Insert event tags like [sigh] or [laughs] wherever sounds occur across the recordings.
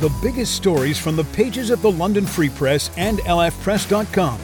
The biggest stories from the pages of the London Free Press and lfpress.com.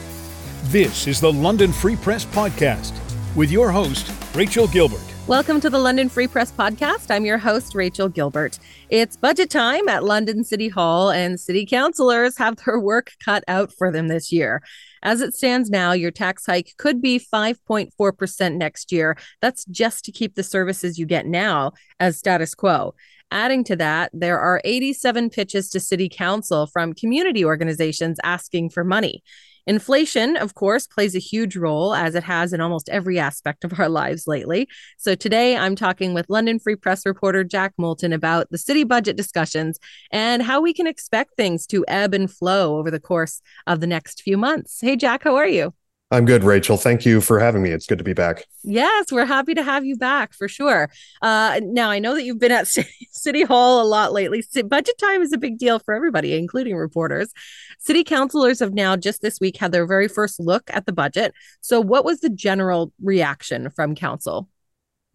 This is the London Free Press Podcast with your host, Rachel Gilbert. Welcome to the London Free Press Podcast. I'm your host, Rachel Gilbert. It's budget time at London City Hall, and city councillors have their work cut out for them this year. As it stands now, your tax hike could be 5.4% next year. That's just to keep the services you get now as status quo. Adding to that, there are 87 pitches to city council from community organizations asking for money. Inflation, of course, plays a huge role as it has in almost every aspect of our lives lately. So today I'm talking with London Free Press reporter Jack Moulton about the city budget discussions and how we can expect things to ebb and flow over the course of the next few months. Hey, Jack, how are you? I'm good, Rachel. Thank you for having me. It's good to be back. Yes, we're happy to have you back for sure. Uh, now, I know that you've been at [laughs] City Hall a lot lately. Budget time is a big deal for everybody, including reporters. City councilors have now just this week had their very first look at the budget. So, what was the general reaction from council?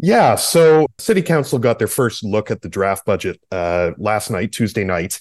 Yeah, so City Council got their first look at the draft budget uh, last night, Tuesday night.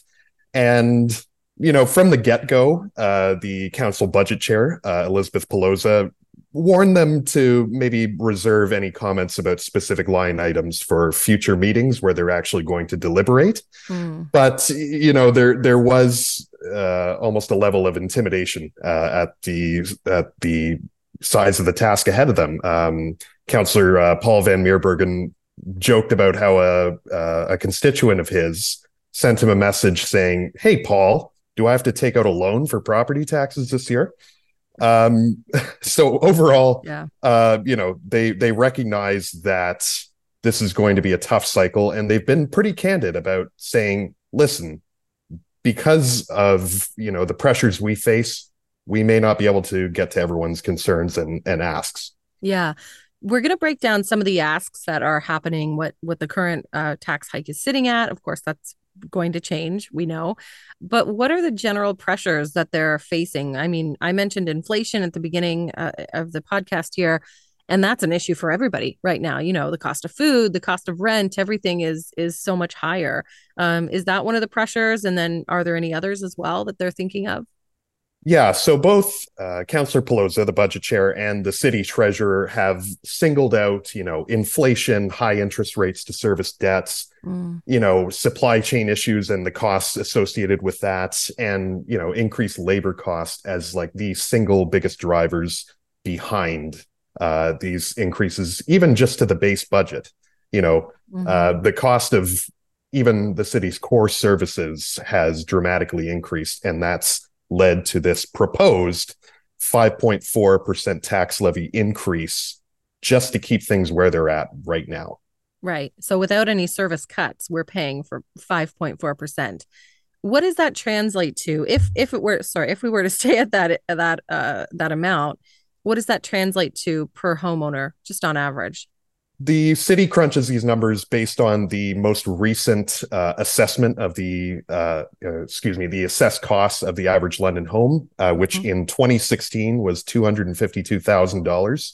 And you know, from the get go, uh, the council budget chair, uh, Elizabeth Peloza, warned them to maybe reserve any comments about specific line items for future meetings where they're actually going to deliberate. Mm. But you know, there there was uh, almost a level of intimidation uh, at the at the size of the task ahead of them. Um, Councillor uh, Paul Van Meerbergen joked about how a uh, a constituent of his sent him a message saying, "Hey, Paul." Do I have to take out a loan for property taxes this year? Um, [laughs] so overall, yeah. uh, you know, they they recognize that this is going to be a tough cycle, and they've been pretty candid about saying, listen, because of you know the pressures we face, we may not be able to get to everyone's concerns and and asks. Yeah we're going to break down some of the asks that are happening what what the current uh, tax hike is sitting at of course that's going to change, we know. But what are the general pressures that they're facing? I mean, I mentioned inflation at the beginning uh, of the podcast here, and that's an issue for everybody right now. You know, the cost of food, the cost of rent, everything is is so much higher. Um, is that one of the pressures? And then are there any others as well that they're thinking of? Yeah, so both uh, Councillor Peloza, the budget chair, and the city treasurer have singled out, you know, inflation, high interest rates to service debts, mm. you know, supply chain issues and the costs associated with that, and you know, increased labor costs as like the single biggest drivers behind uh, these increases, even just to the base budget. You know, mm-hmm. uh, the cost of even the city's core services has dramatically increased, and that's led to this proposed 5.4% tax levy increase just to keep things where they're at right now. Right. So without any service cuts, we're paying for 5.4%. What does that translate to? If if it were sorry, if we were to [laughs] stay at that that uh that amount, what does that translate to per homeowner just on average? The city crunches these numbers based on the most recent uh, assessment of the, uh, uh, excuse me, the assessed costs of the average London home, uh, which mm-hmm. in 2016 was $252,000.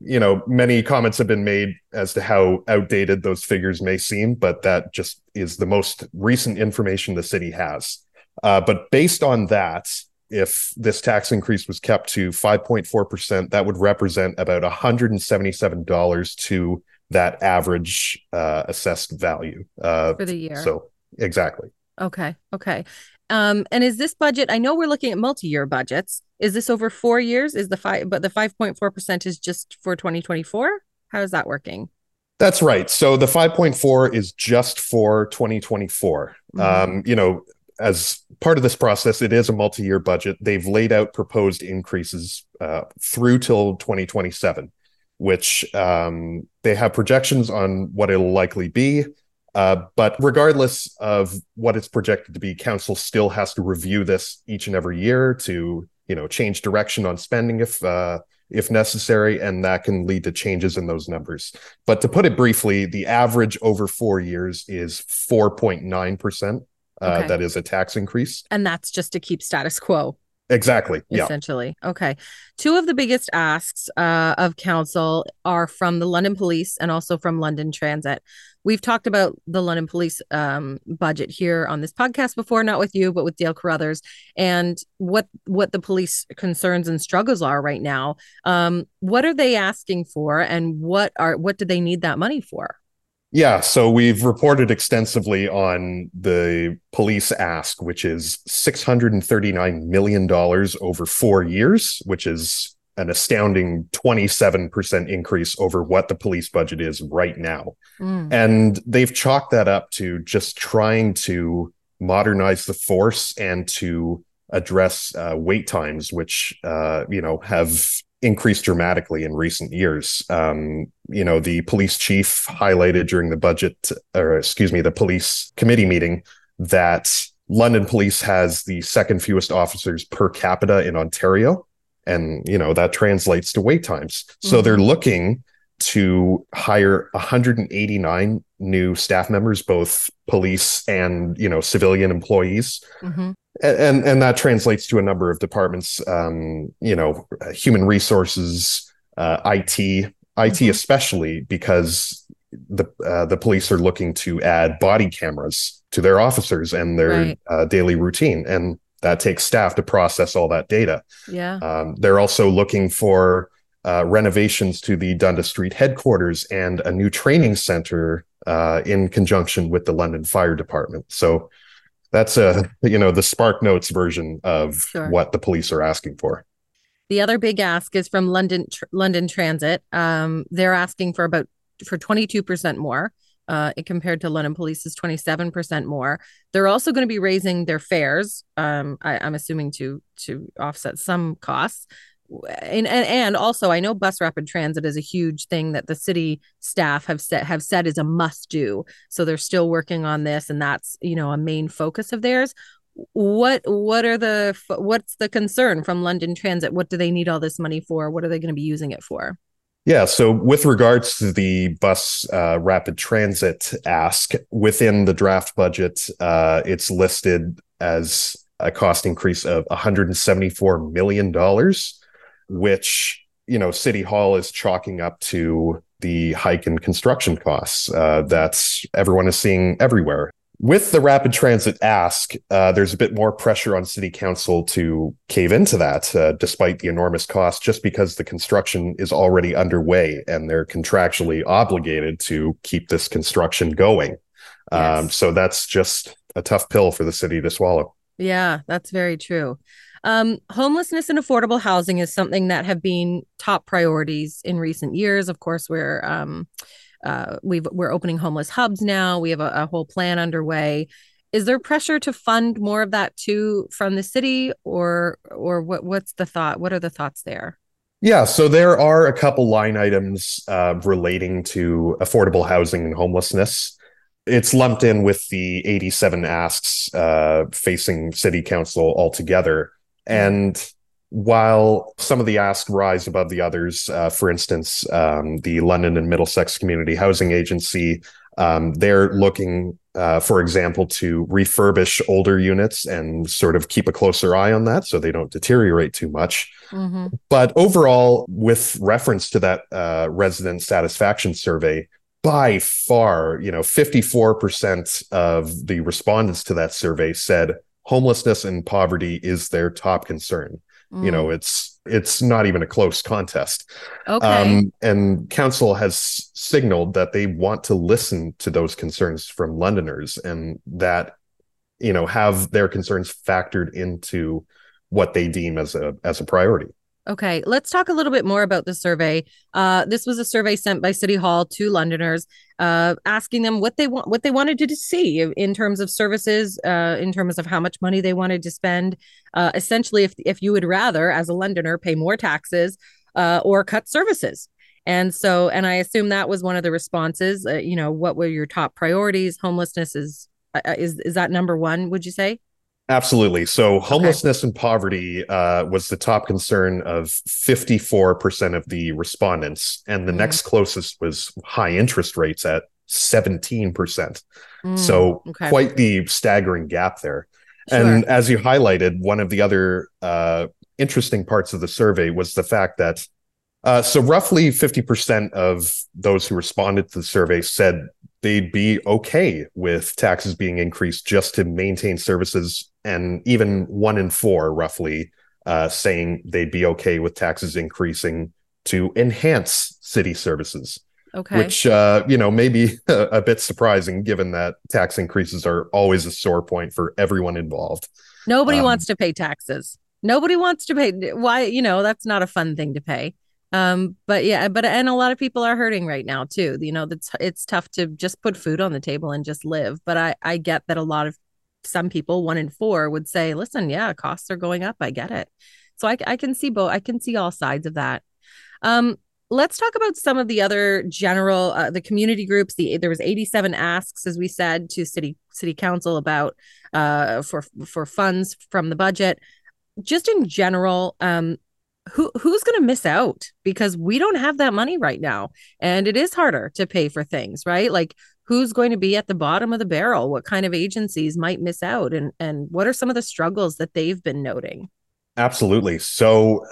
You know, many comments have been made as to how outdated those figures may seem, but that just is the most recent information the city has. Uh, but based on that, if this tax increase was kept to 5.4%, that would represent about $177 to that average uh, assessed value uh, for the year. So, exactly. Okay. Okay. Um, and is this budget? I know we're looking at multi-year budgets. Is this over four years? Is the five, but the five point four percent is just for twenty twenty four? How is that working? That's right. So the five point four is just for twenty twenty four. Mm-hmm. Um, you know, as part of this process, it is a multi-year budget. They've laid out proposed increases uh, through till 2027, which um, they have projections on what it'll likely be. Uh, but regardless of what it's projected to be, council still has to review this each and every year to, you know, change direction on spending if uh, if necessary, and that can lead to changes in those numbers. But to put it briefly, the average over four years is 4.9 percent uh, okay. that is a tax increase. And that's just to keep status quo. Exactly. Essentially. Yeah. Okay. Two of the biggest asks uh, of council are from the London Police and also from London Transit. we've talked about the London Police um, budget here on this podcast before, not with you, but with Dale Carruthers, and what what the police concerns and struggles are right now. Um, what are they asking for, and what are what do they need that money for? Yeah, so we've reported extensively on the police ask, which is $639 million over four years, which is an astounding 27% increase over what the police budget is right now. Mm. And they've chalked that up to just trying to modernize the force and to address uh, wait times, which, uh, you know, have increased dramatically in recent years. Um, you know, the police chief highlighted during the budget, or excuse me, the police committee meeting that London police has the second fewest officers per capita in Ontario and you know that translates to wait times so mm-hmm. they're looking to hire 189 new staff members both police and you know civilian employees mm-hmm. and and that translates to a number of departments um, you know human resources uh, IT IT mm-hmm. especially because the uh, the police are looking to add body cameras to their officers and their right. uh, daily routine and that takes staff to process all that data. Yeah. Um, they're also looking for uh, renovations to the Dundas Street headquarters and a new training center uh, in conjunction with the London Fire Department. So that's a you know the Spark Notes version of sure. what the police are asking for. The other big ask is from London tr- London Transit. Um, they're asking for about for twenty two percent more uh, compared to London Police's 27% more. They're also going to be raising their fares. Um, I, am assuming to to offset some costs. And, and also, I know bus rapid transit is a huge thing that the city staff have said have said is a must do. So they're still working on this, and that's you know a main focus of theirs. What what are the what's the concern from London Transit? What do they need all this money for? What are they going to be using it for? Yeah. So, with regards to the bus uh, rapid transit ask within the draft budget, uh, it's listed as a cost increase of $174 million, which, you know, City Hall is chalking up to the hike in construction costs uh, that everyone is seeing everywhere with the rapid transit ask, uh, there's a bit more pressure on city council to cave into that, uh, despite the enormous cost, just because the construction is already underway and they're contractually obligated to keep this construction going. Um, yes. Um, so that's just a tough pill for the city to swallow. Yeah, that's very true. Um, homelessness and affordable housing is something that have been top priorities in recent years. Of course, we're um, uh, we've we're opening homeless hubs now. We have a, a whole plan underway. Is there pressure to fund more of that too from the city, or or what? What's the thought? What are the thoughts there? Yeah, so there are a couple line items uh, relating to affordable housing and homelessness. It's lumped in with the 87 asks uh, facing city council altogether. And while some of the asks rise above the others, uh, for instance, um, the London and Middlesex Community Housing Agency, um, they're looking, uh, for example, to refurbish older units and sort of keep a closer eye on that so they don't deteriorate too much. Mm-hmm. But overall, with reference to that uh, resident satisfaction survey, by far, you know, 54% of the respondents to that survey said homelessness and poverty is their top concern. Mm. You know, mm. it's it's not even a close contest. Okay. Um, and council has signaled that they want to listen to those concerns from Londoners and that you know have their concerns factored into what they deem as a as a priority. Okay, let's talk a little bit more about the survey. Uh, this was a survey sent by City Hall to Londoners, uh, asking them what they want, what they wanted to see in terms of services, uh, in terms of how much money they wanted to spend. Uh, essentially, if if you would rather, as a Londoner, pay more taxes uh, or cut services. And so, and I assume that was one of the responses. Uh, you know, what were your top priorities? Homelessness is is is that number one? Would you say? Absolutely. So homelessness okay. and poverty uh, was the top concern of 54% of the respondents. And the mm. next closest was high interest rates at 17%. Mm. So okay. quite the staggering gap there. Sure. And as you highlighted, one of the other uh, interesting parts of the survey was the fact that Uh, so roughly 50% of those who responded to the survey said they'd be okay with taxes being increased just to maintain services. And even one in four, roughly, uh, saying they'd be okay with taxes increasing to enhance city services. Okay. Which, uh, you know, may be [laughs] a, a bit surprising given that tax increases are always a sore point for everyone involved. Nobody Um, wants to pay taxes. Nobody wants to pay. Why? You know, that's not a fun thing to pay. Um, but yeah, but and a lot of people are hurting right now too. You know, that's it's tough to just put food on the table and just live. But I I get that a lot of some people, one in four, would say, "Listen, yeah, costs are going up. I get it." So I I can see both. I can see all sides of that. Um, let's talk about some of the other general uh, the community groups the there was 87 asks as we said to city city council about uh for for funds from the budget just in general um who who's going to miss out because we don't have that money right now and it is harder to pay for things right like who's going to be at the bottom of the barrel what kind of agencies might miss out and and what are some of the struggles that they've been noting Absolutely. So,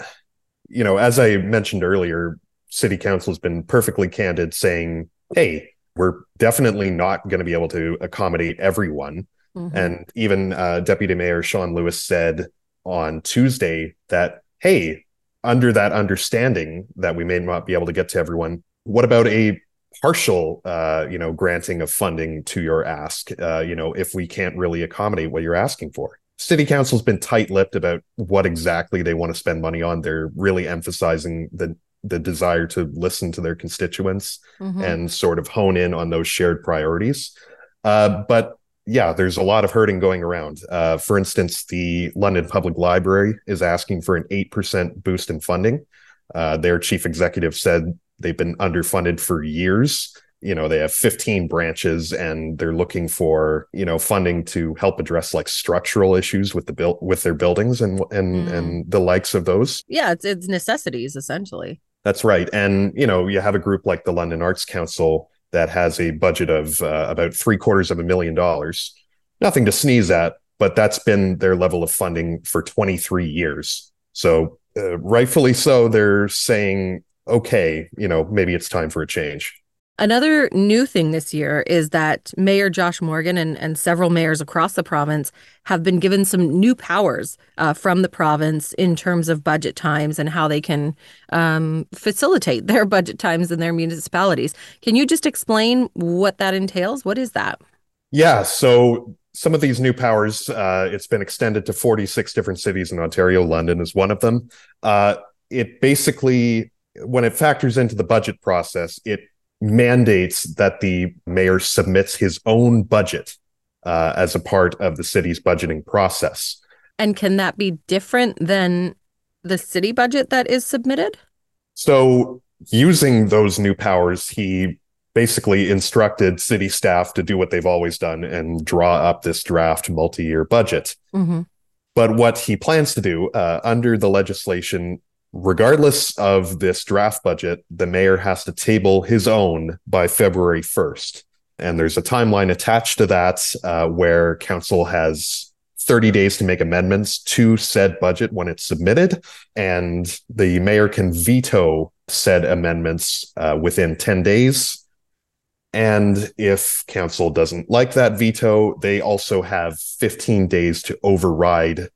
you know, as I mentioned earlier, city council has been perfectly candid saying, hey, we're definitely not going to be able to accommodate everyone. Mhm. And even uh, Deputy Mayor Shawn Lewis said on Tuesday that, hey, under that understanding that we may not be able to get to everyone, what about a partial, uh, you know, granting of funding to your ask? Uh, you know, if we can't really accommodate what you're asking for. City Council's been tight-lipped about what exactly they want to spend money on. They're really emphasizing the the desire to listen to their constituents Mhm. and sort of hone in on those shared priorities. Uh, but yeah, there's a lot of hurting going around. Uh, for instance, the London Public Library is asking for an 8% boost in funding. Uh, their chief executive said they've been underfunded for years. You know, they have 15 branches and they're looking for, you know, funding to help address like structural issues with the build with their buildings and and Mm. and the likes of those. yeah it's it's necessities essentially That's right. And, you know, you have a group like the London Arts Council that has a budget of uh, about three quarters of a million dollars. Nothing to sneeze at, but that's been their level of funding for 23 years. So, uh, rightfully so, they're saying, okay, you know, maybe it's time for a change. Another new thing this year is that Mayor Josh Morgan and, and several mayors across the province have been given some new powers uh, from the province in terms of budget times and how they can um, facilitate [laughs] their budget times in their municipalities. Can you just explain what that entails? What is that? Yeah. So some of these new powers, uh, it's been extended to 46 different cities in Ontario. London is one of them. Uh, it basically, when it factors into the budget process, it mandates that the mayor submits his own budget uh, as a part of the city's budgeting process. And can that be different than the city budget that is submitted? So, using those new powers, he basically instructed city staff to do what they've always done and draw up this draft multi year budget. Mm-hmm. But what he plans to do uh, under the legislation, regardless of this draft budget, the mayor has to table his own by February 1st. And there's a timeline attached to that uh, where council has 30 days to make amendments to said budget when it's submitted. And the mayor can veto said amendments uh, within 10 days. And if council doesn't like that veto, they also have 15 days to override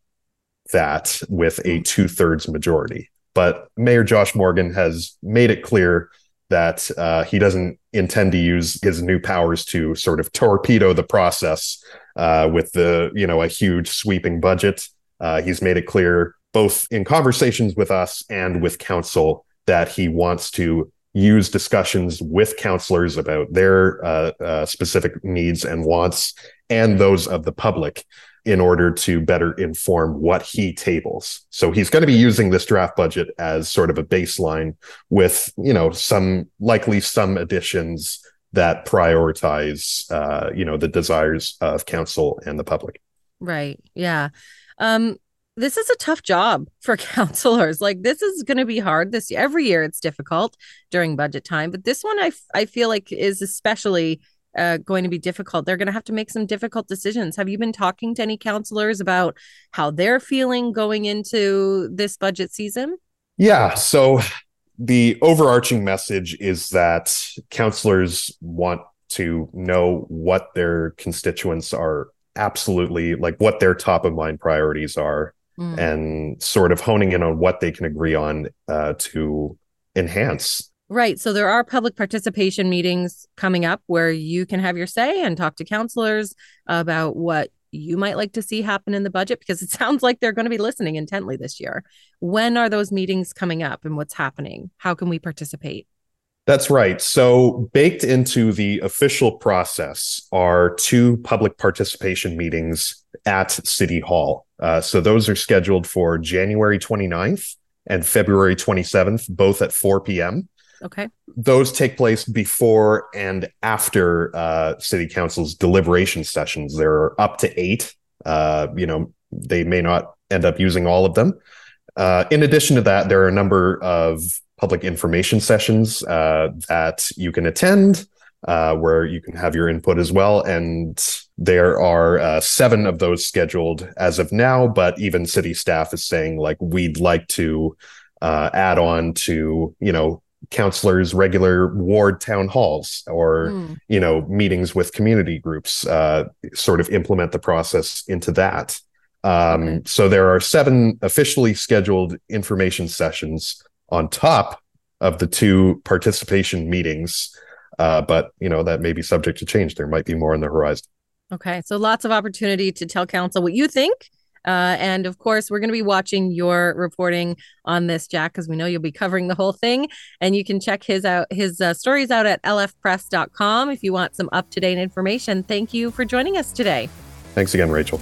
that with a two thirds majority. But Mayor Josh Morgan has made it clear that uh, he doesn't intend to use his new powers to sort of torpedo the process uh, with the, you know, a huge sweeping budget. Uh, he's made it clear both in conversations with us and with council that he wants to use discussions with counselors about their uh, uh, specific needs and wants and those of the public in order to better inform what he tables. So he's going to be using this draft budget as sort of a baseline with, you know, some likely some additions that prioritize, uh, you know, the desires of council and the public. Right. Yeah. Um, this is a tough job for [laughs] counselors. Like this is going to be hard this. Every year it's difficult during budget time, but this one I, I feel like is especially uh, going to be difficult. They're going to have to make some difficult decisions. Have you been talking to any counselors about how they're feeling going into this budget season? Yeah. So, the overarching message is that counselors want to know what their constituents are absolutely like what their top of mind priorities are mm. and sort of honing in on what they can agree on uh, to enhance Right. So there are public participation meetings coming up where you can have your say and talk to counselors about what you might like to see happen in the budget because it [laughs] sounds like they're going to be listening intently this year. When are those meetings coming up and what's happening? How can we participate? That's right. So, baked into the official process are two public participation meetings at City Hall. Uh, so, those are scheduled for January 29th and February 27th, both at 4 p.m. Okay. Those take place before and after uh, city council's deliberation sessions. There are up to eight. Uh, you know, they may not end up using all of them. Uh, in addition to that, there are a number of public information sessions uh, that you can attend. Uh, where you can have your input as well. And there are uh, seven of those scheduled as of now, but even city staff is saying like we'd like to add on to you know counselors regular ward town halls or mm. you know meetings with community groups uh, sort of implement the process into that um, okay. so there are seven officially scheduled information sessions on top of the two participation meetings uh, but you know that may be subject to change there might be more on the horizon okay so lots of opportunity to tell council what you think uh, and of course, we're going to be watching your reporting on this, Jack, because we know you'll be covering the whole thing. And you can check his out his uh, stories out at lfpress.com if you want some up to date information. Thank you for joining us today. Thanks again, Rachel.